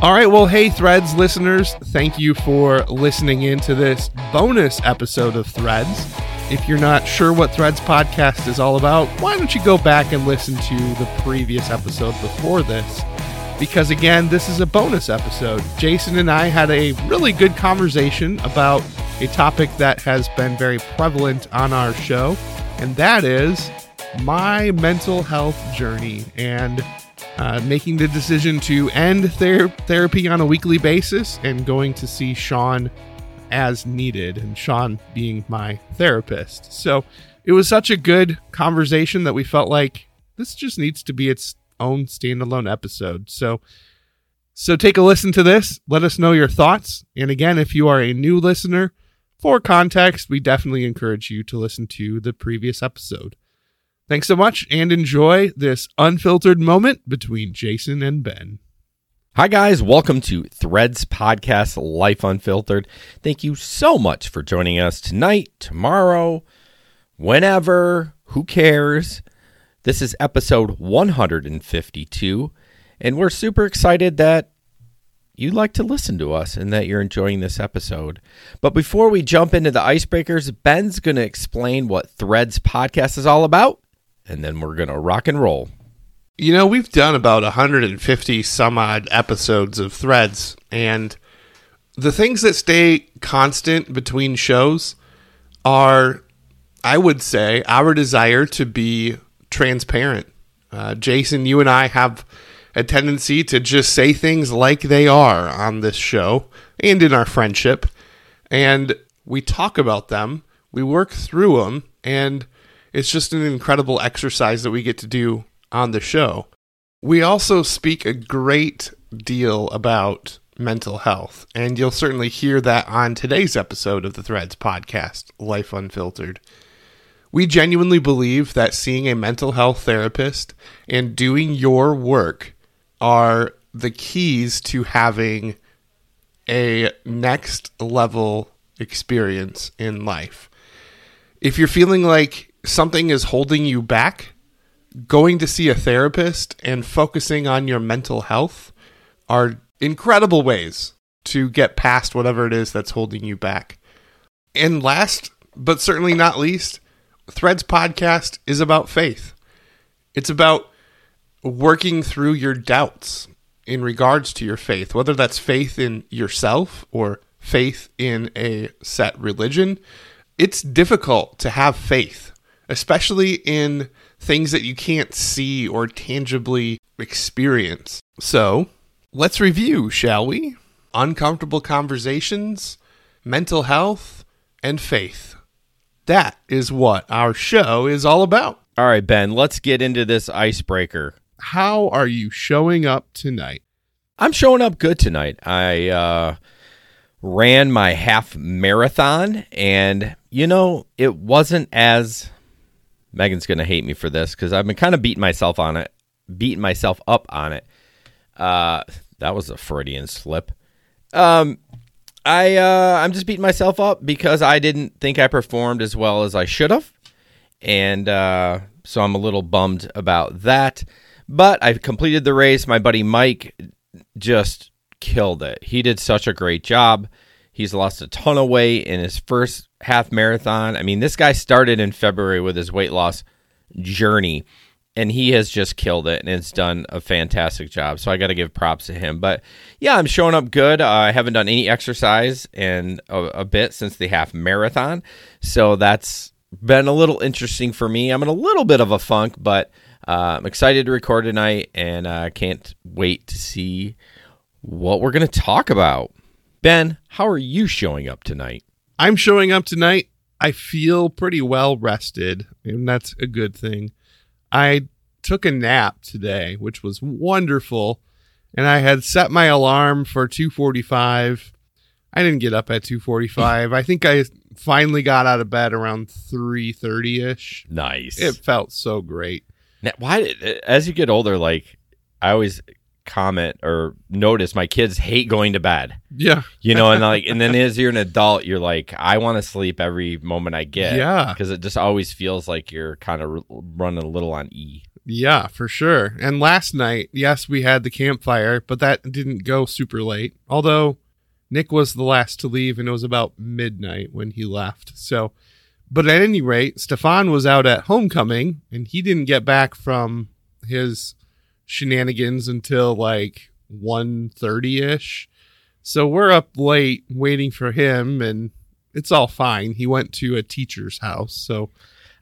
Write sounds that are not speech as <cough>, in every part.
All right, well, hey, Threads listeners, thank you for listening in to this bonus episode of Threads. If you're not sure what Threads podcast is all about, why don't you go back and listen to the previous episode before this? Because again, this is a bonus episode. Jason and I had a really good conversation about a topic that has been very prevalent on our show, and that is my mental health journey and uh, making the decision to end ther- therapy on a weekly basis and going to see Sean as needed, and Sean being my therapist. So it was such a good conversation that we felt like this just needs to be its own standalone episode. So so take a listen to this. Let us know your thoughts. And again, if you are a new listener, for context, we definitely encourage you to listen to the previous episode. Thanks so much and enjoy this unfiltered moment between Jason and Ben. Hi, guys. Welcome to Threads Podcast Life Unfiltered. Thank you so much for joining us tonight, tomorrow, whenever. Who cares? This is episode 152, and we're super excited that you like to listen to us and that you're enjoying this episode. But before we jump into the icebreakers, Ben's going to explain what Threads Podcast is all about and then we're going to rock and roll. You know, we've done about 150 some odd episodes of Threads, and the things that stay constant between shows are, I would say, our desire to be transparent. Uh, Jason, you and I have a tendency to just say things like they are on this show and in our friendship, and we talk about them, we work through them, and it's just an incredible exercise that we get to do on the show. We also speak a great deal about mental health, and you'll certainly hear that on today's episode of the Threads podcast, Life Unfiltered. We genuinely believe that seeing a mental health therapist and doing your work are the keys to having a next level experience in life. If you're feeling like something is holding you back, going to see a therapist and focusing on your mental health are incredible ways to get past whatever it is that's holding you back. And last, but certainly not least, Threads podcast is about faith. It's about working through your doubts in regards to your faith, whether that's faith in yourself or faith in a set religion. It's difficult to have faith especially in things that you can't see or tangibly experience. So, let's review, shall we? Uncomfortable conversations, mental health, and faith. That is what our show is all about. All right, Ben, let's get into this icebreaker. How are you showing up tonight? I'm showing up good tonight. I uh, ran my half marathon, and, you know, it wasn't as Megan's gonna hate me for this because I've been kind of beating myself on it, beating myself up on it. Uh, that was a Freudian slip. Um, I uh, I'm just beating myself up because I didn't think I performed as well as I should have, and uh, so I'm a little bummed about that. But I completed the race. My buddy Mike just killed it. He did such a great job. He's lost a ton of weight in his first half marathon. I mean, this guy started in February with his weight loss journey and he has just killed it and it's done a fantastic job. So I got to give props to him. But yeah, I'm showing up good. Uh, I haven't done any exercise in a, a, bit since the half marathon. So that's been a little interesting for me. I'm in a little bit of a funk, but uh, I'm excited to record tonight and I uh, can't wait to see what we're going to talk about. Ben, how are you showing up tonight? I'm showing up tonight. I feel pretty well rested, and that's a good thing. I took a nap today, which was wonderful, and I had set my alarm for 2:45. I didn't get up at 2:45. I think I finally got out of bed around 3:30ish. Nice. It felt so great. Now, why as you get older like I always comment or notice my kids hate going to bed. Yeah. You know, and like, and then as you're an adult, you're like, I want to sleep every moment I get. Yeah. Because it just always feels like you're kind of running a little on E. Yeah, for sure. And last night, yes, we had the campfire, but that didn't go super late. Although Nick was the last to leave and it was about midnight when he left. So, but at any rate, Stefan was out at homecoming and he didn't get back from his shenanigans until like 1.30ish. So we're up late waiting for him and it's all fine. He went to a teacher's house. So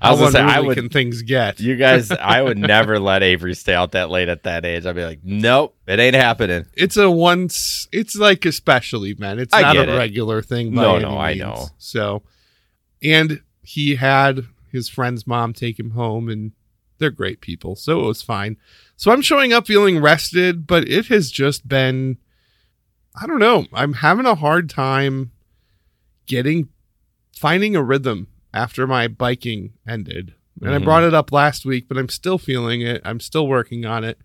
I was how gonna say, I would- can things get? You guys, <laughs> I would never let Avery stay out that late at that age. I'd be like, nope, it ain't happening. It's a once. It's like a special event. It's I not a it. regular thing. No, no, I know. So, and he had his friend's mom take him home, and they're great people, so it was fine. So I'm showing up feeling rested, but it has just been. I don't know. I'm having a hard time getting finding a rhythm after my biking ended. And I Mhm. brought it up last week, but I'm still feeling it. I'm still working on it.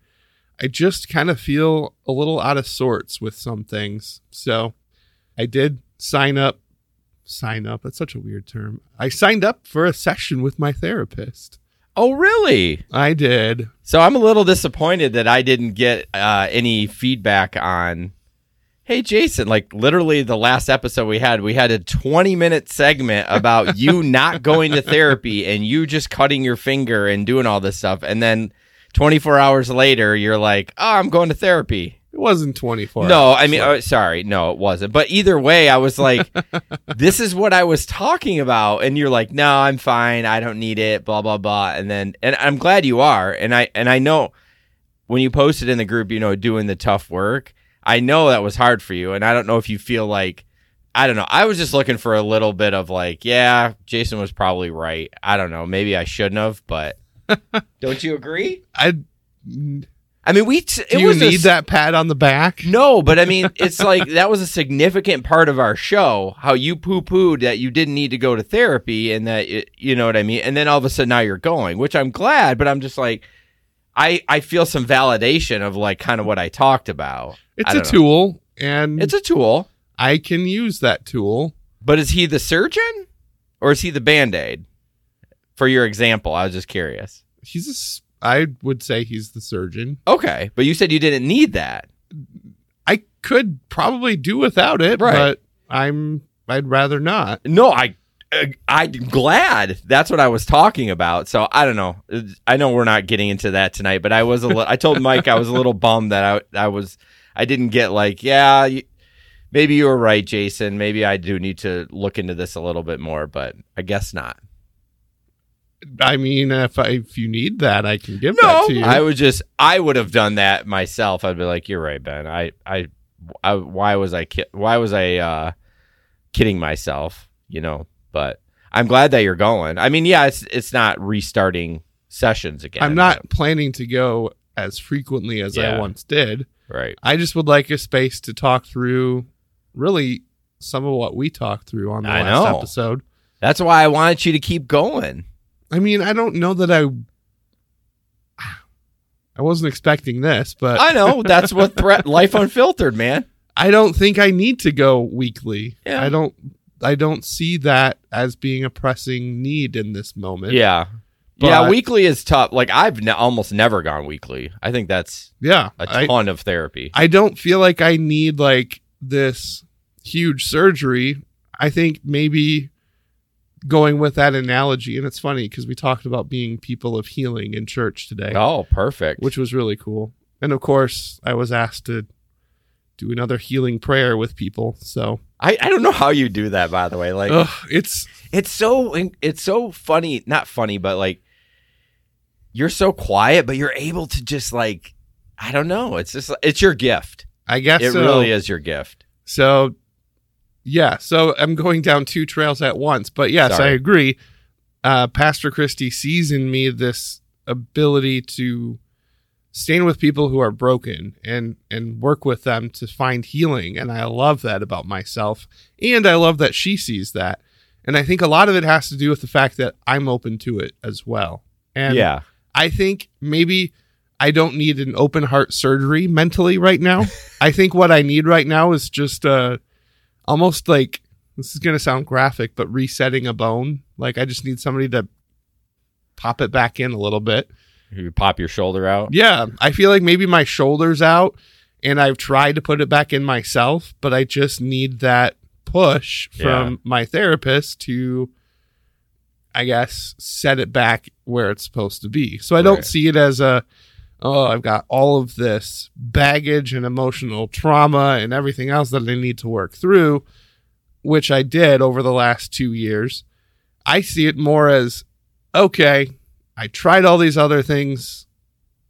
I just kind of feel a little out of sorts with some things. So I did sign up. Sign up. That's such a weird term. I signed up for a session with my therapist. Oh, really? I did. So I'm a little disappointed that I didn't get uh, any feedback on. Hey, Jason, like literally the last episode we had, we had a 20 minute segment about <laughs> you not going to therapy and you just cutting your finger and doing all this stuff. And then 24 hours later, you're like, oh, I'm going to therapy. It wasn't 24. No, hours, I mean, so- uh, sorry, no, it wasn't. But either way, I was like, <laughs> this is what I was talking about, and you're like, no, I'm fine, I don't need it, blah blah blah. And then, and I'm glad you are, and I and I know when you posted in the group, you know, doing the tough work. I know that was hard for you, and I don't know if you feel like. I don't know. I was just looking for a little bit of like, yeah, Jason was probably right. I don't know. Maybe I shouldn't have, but <laughs> don't you agree? I. Do I mean, we. T- it you was a need s- that pat on the back? <laughs> no, but I mean, it's like that was a significant part of our show. How you poo pooed that you didn't need to go to therapy and that it, you know what I mean. And then all of a sudden now you're going, which I'm glad. But I'm just like, I I feel some validation of like kind of what I talked about. It's a know. tool, and It's a tool, I can use that tool. but is he the surgeon or is he the band aid? For your example, I was just curious. He's a I would say he's the surgeon. Okay, but you said you didn't need that. I could probably do without it, Right. but I'm I'd rather not. No, I uh, I'm glad that's what I was talking about. So I don't know. I know we're not getting into that tonight, but I was a li- I told Mike I was a little bummed that I I was I didn't get like yeah you, maybe you were right Jason maybe I do need to look into this a little bit more, but I guess not. I mean, if I, if you need that, I can give No, that to you. I would just I would have done that myself. I'd be like you're right Ben. I I, I why was I ki- why was I uh kidding myself, you know? But I'm glad that you're going. I mean, yeah, it's it's not restarting sessions again. I'm not planning to go as frequently as I once did. right. I just would like a space to talk through really some of what we talked through on the I last know. episode. That's why I wanted you to keep going. I mean, I don't know that I I wasn't expecting this, but I know that's what threat life unfiltered, man. I don't think I need to go weekly. Yeah. I don't I don't see that as being a pressing need in this moment. Yeah. yeah, weekly is tough. Like I've almost never gone weekly. I think that's Yeah. a I, ton of therapy. I don't feel like I need like this huge surgery. I think maybe going with that analogy, and it's funny because we talked about being people of healing in church today, oh, perfect. which was really cool. And of course, I was asked to do another healing prayer with people. So I, I don't know how you do that by the way. Like ugh, it's it's so it's so funny not funny but like you're so quiet but you're able to just like i don't know it's just it's your gift I guess it so. really is your gift So, yeah. So I'm going down two trails at once. But yes, Sorry. I agree. Uh, Pastor Christie sees in me this ability to stand with people who are broken and and work with them to find healing. And I love that about myself. And I love that she sees that. And I think a lot of it has to do with the fact that I'm open to it as well. And yeah I think maybe I don't need an open heart surgery mentally right now. <laughs> I think what I need right now is just uh almost like this is going to sound graphic but resetting a bone. Like I just need somebody to pop it back in a little bit You pop your shoulder out. Yeah, I feel like maybe my shoulder's out and I've tried to put it back in myself, but I just need that push from Yeah. my therapist to I guess set it back where it's supposed to be. So I don't see it as a oh, I've got all of this baggage and emotional trauma and everything else that I need to work through, which I did over the last 2 years. I see it more as okay, I tried all these other things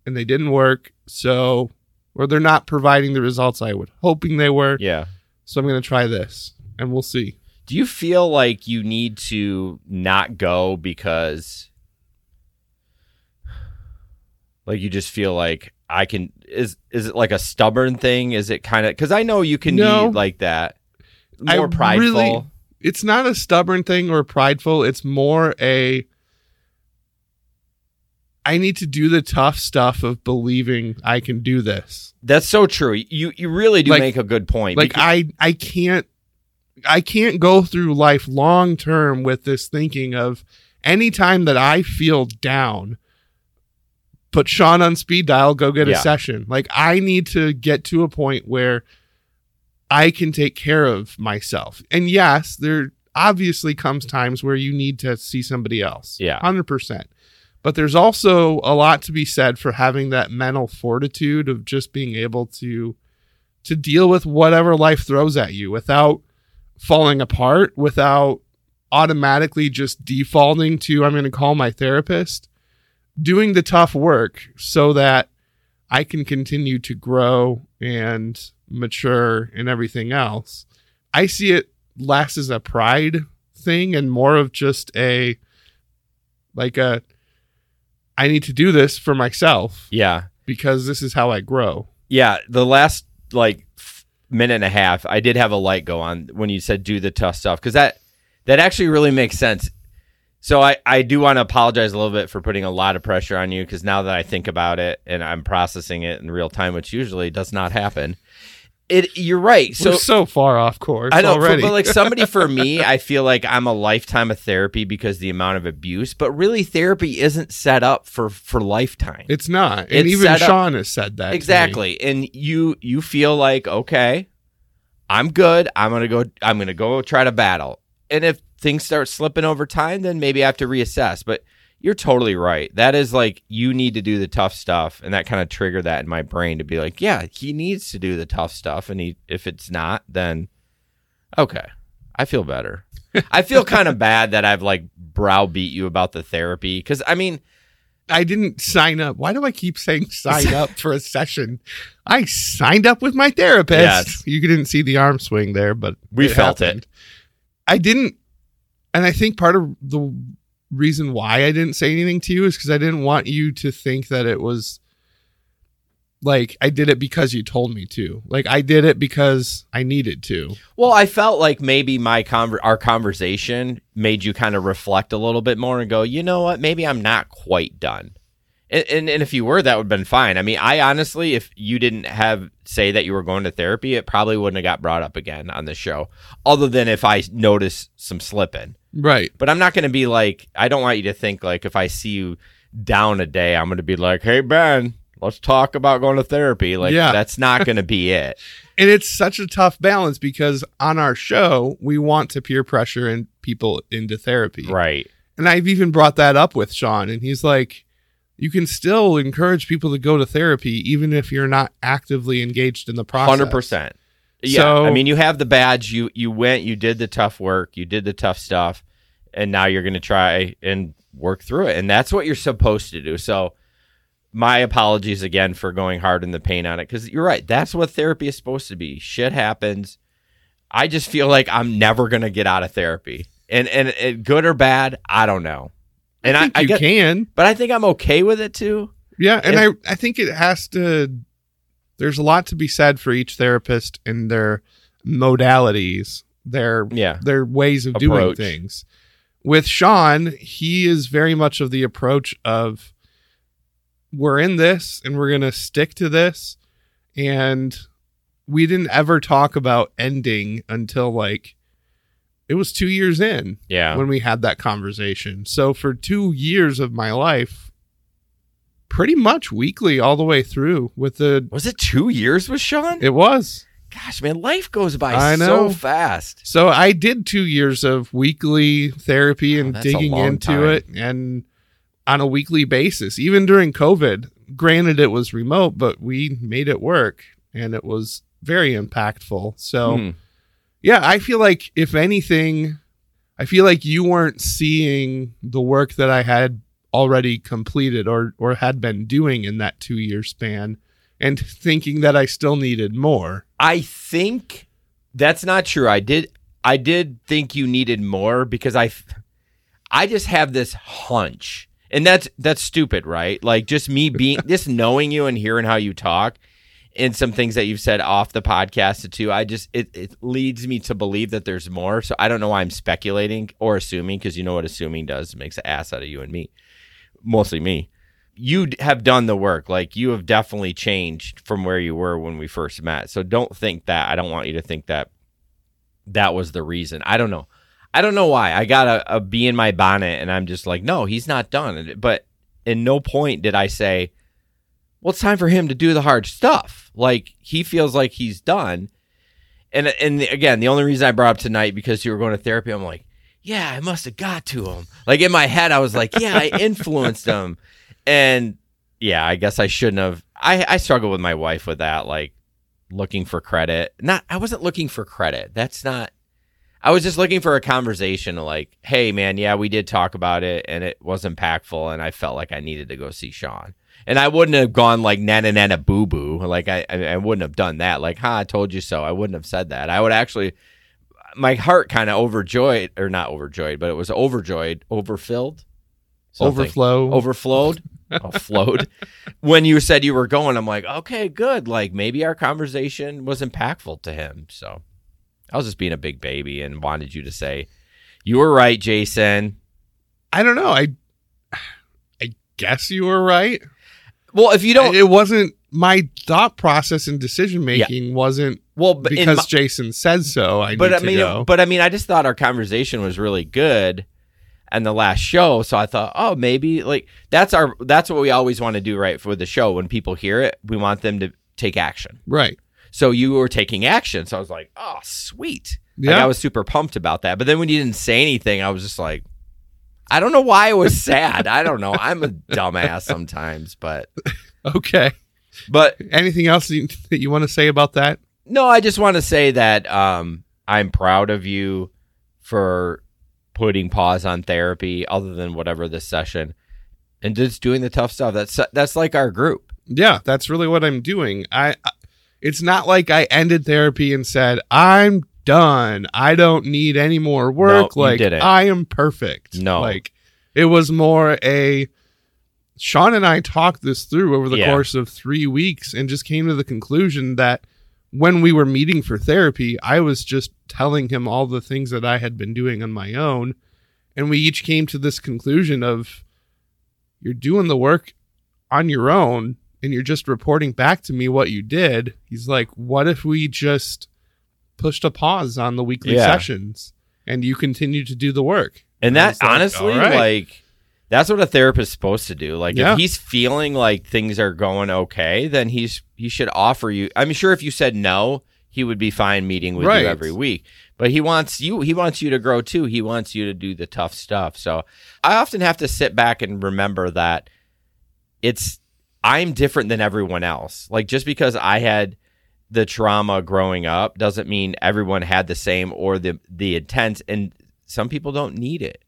and they didn't work. So, or they're not providing the results I was hoping they were. Yeah. So I'm going to try this and we'll see. Do you feel like you need to not go because like you just feel like I can is is it like a stubborn thing? Is it kind of cuz I know you can No. be like that. I More prideful. really- It's not a stubborn thing or prideful. It's more a I need to do the tough stuff of believing I can do this. That's so true. You you really do Like- make a good point. Like because- I I can't I can't go through life long term with this thinking of anytime that I feel down, put Sean on speed dial, go get Yeah. a session. Like I need to get to a point where I can take care of myself. And yes, there obviously comes times where you need to see somebody else. Yeah. 100%. But there's also a lot to be said for having that mental fortitude of just being able to to deal with whatever life throws at you without falling apart, without automatically just defaulting to I'm going to call my therapist, doing the tough work so that I can continue to grow and mature and everything else. I see it less as a pride thing and more of just a like a I need to do this for myself yeah. because this is how I grow. Yeah, the last like minute and a half, I did have a light go on when you said do the tough stuff because that that actually really makes sense. So I I do want to apologize a little bit for putting a lot of pressure on you because now that I think about it and I'm processing it in real time, which usually does not happen. It you're right. So We're so far off course I know, for- already. but like somebody for me, <laughs> I feel like I'm a lifetime of therapy because the amount of abuse. But really, therapy isn't set up for for lifetime. it's not, and It's even set up- Sean has said that exactly and you you feel like okay i'm good i'm gonna go i'm gonna go try to battle and if things start slipping over time then maybe i have to reassess but you're totally right that is like you need to do the tough stuff and that kind of triggered that in my brain to be like yeah he needs to do the tough stuff and he if it's not then okay i feel better i feel kind of <laughs> bad that i've like browbeat you about the therapy because i mean I didn't sign up. Why do I keep saying sign <laughs> up for a session? I signed up with my therapist. Yes. You didn't see the arm swing there, but We felt it. I didn't, and I think part of the reason why I didn't say anything to you is because I didn't want you to think that it was like I did it because you told me to. Like I did it because I needed to. Well, I felt like maybe my conver- our conversation made you kind of reflect a little bit more and go, you know what, maybe I'm not quite done. And, and, and if you were, that would have been fine. I mean, I honestly, if you didn't have say that you were going to therapy, it probably wouldn't have got brought up again on the show, other than if I notice some slipping. Right. But I'm not going to be like, I don't want you to think like if I see you down a day, I'm going to be like, hey, Ben, let's talk about going to therapy. Like, Yeah. that's not <laughs> going to be it. And it's such a tough balance because on our show, we want to peer pressure and people into therapy. Right. And I've even brought that up with Sean, and he's like, you can still encourage people to go to therapy even if you're not actively engaged in the process. Hundred percent. Yeah, So- I mean, you have the badge. You you went. You did the tough work. You did the tough stuff, and now you're going to try and work through it. And that's what you're supposed to do. So, my apologies again for going hard in the paint on it because you're right. That's what therapy is supposed to be. Shit happens. I just feel like I'm never going to get out of therapy, and, and and good or bad, I don't know. And I, think I, you get, can. but I think I'm okay with it too. Yeah, and If- I I think it has to. There's a lot to be said for each therapist and their modalities, their Yeah. their ways of doing things. With Sean, he is very much of the approach of we're in this and we're going to stick to this and we didn't ever talk about ending until like it was 2 years in Yeah. when we had that conversation. So for 2 years of my life pretty much weekly all the way through with the Was it two years with Sean? it was Gosh, man, life goes by so fast. so i did two years of weekly therapy and a digging into time. it and on a weekly basis even during covid granted it was remote but we made it work and it was very impactful so Hmm. Yeah i feel like if anything i feel like you weren't seeing the work that i had already completed or or had been doing in that two year span and thinking that i still needed more I think that's not true. I did I did think you needed more because I I just have this hunch. And that's that's stupid, right? Like just me being <laughs> just knowing you and hearing how you talk and some things that you've said off the podcast too. I just it, it leads me to believe that there's more. So I don't know why I'm speculating or assuming because you know what assuming does it makes an ass out of you and me. Mostly me you have done the work. Like you have definitely changed from where you were when we first met. So don't think that. I don't want you to think that that was the reason. I don't know. I don't know why. I got a, a bee in my bonnet and I'm just like, no, he's not done. But in no point did I say, well, it's time for him to do the hard stuff. Like he feels like he's done. And and again, the only reason I brought up tonight because you were going to therapy, I'm like, yeah, I must have got to him. Like in my head, I was like, yeah, I influenced him. And yeah, I guess I shouldn't have. I, I struggle with my wife with that, like looking for credit. Not, I wasn't looking for credit. That's not. I was just looking for a conversation, like, hey, man, yeah, we did talk about it, and it was impactful, and I felt like I needed to go see Sean. And I wouldn't have gone like nana nana boo boo. Like I, I I wouldn't have done that. Like, ha, I told you so. I wouldn't have said that. I would actually, my heart kind of overjoyed, or not overjoyed, but it was overjoyed, overfilled, Something. Overflow. Overflowed? Oh, flowed. <laughs> When you said you were going i'm like okay good. Like maybe our conversation was impactful to him. So i was just being a big baby and wanted you to say you were right jason. I don't know. I i guess you were right well if you don't it wasn't my thought process and decision making wasn't well but because my- jason said so i but need i to mean but i mean i just thought our conversation was really good and the last show so i thought oh maybe like that's our that's what we always want to do right for the show when people hear it we want them to take action right So you were taking action. So I was like, oh, sweet. Like, Yeah. I was super pumped about that. But then when you didn't say anything, I was just like, I don't know why I was sad. I don't know. I'm a dumbass sometimes, but okay but anything else that you, that you want to say about that no, I just want to say that um, I'm proud of you for putting pause on therapy, other than whatever this session, and just doing the tough stuff. That's that's like our group. yeah that's really what i'm doing i I- it's not like i ended therapy and said i'm done i don't need any more work you like i am perfect No. like it was more a sean and i talked this through over the Yeah. course of three weeks and just came to the conclusion that when we were meeting for therapy i was just telling him all the things that i had been doing on my own and we each came to this conclusion of you're doing the work on your own and you're just reporting back to me what you did. He's like, what if we just pushed a pause on the weekly Yeah. sessions and you continue to do the work? And I that like, honestly, right. like that's what a therapist's supposed to do. Like Yeah. if he's feeling like things are going okay, then he's he should offer you. I'm sure if you said no, he would be fine meeting with Right. you every week. But he wants you he wants you to grow too. He wants you to do the tough stuff. So I often have to sit back and remember that it's I'm different than everyone else. Like just because I had the trauma growing up doesn't mean everyone had the same or the the intent and some people don't need it.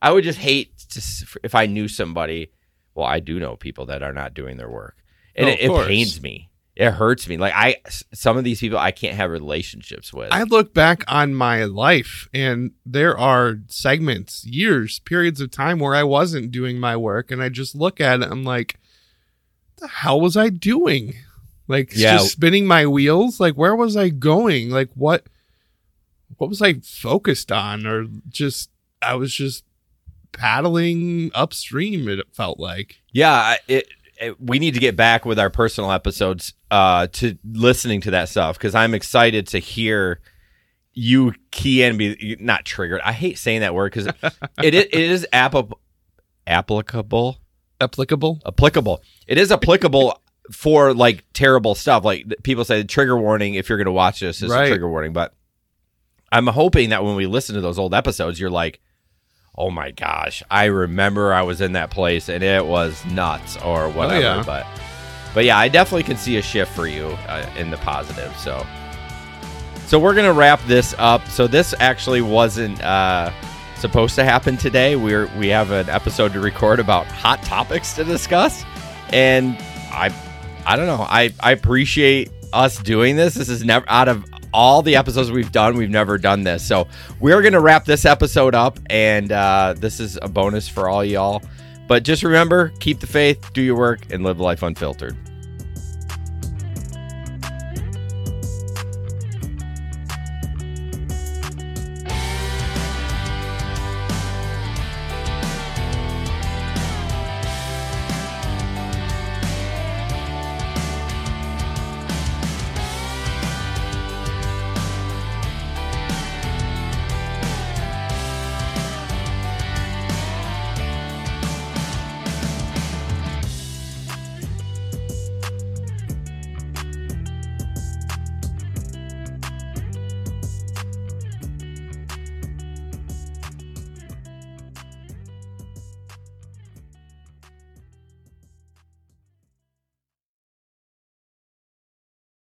I would just hate to, if I knew somebody. Well, I do know people that are not doing their work, and Oh, it, it pains me. It hurts me. Like i some of these people I can't have relationships with. I look back on my life and there are segments, years, periods of time where I wasn't doing my work and I just look at it I'm like the hell was I doing? Like Yeah. just spinning my wheels? Like where was I going? Like what what was I focused on or just I was just paddling upstream it felt like. yeah, it, it. We need to get back with our personal episodes uh, to listening to that stuff because I'm excited to hear you key in be not triggered. I hate saying that word because <laughs> it, it is appli- applicable applicable. applicable. It is applicable for like terrible stuff. Like people say, trigger warning if you're going to watch this is Right. a trigger warning. But I'm hoping that when we listen to those old episodes, you're like, oh my gosh, I remember I was in that place and it was nuts or whatever. yeah. But but yeah, I definitely can see a shift for you uh, in the positive. So so we're gonna wrap this up. So this actually wasn't uh, supposed to happen today. We're we have an episode to record about hot topics to discuss, and I I don't know. I I appreciate us doing this. This is never out of all the episodes we've done, we've never done this. So we're gonna wrap this episode up, and uh, this is a bonus for all y'all. But just remember, keep the faith, do your work, and live life unfiltered.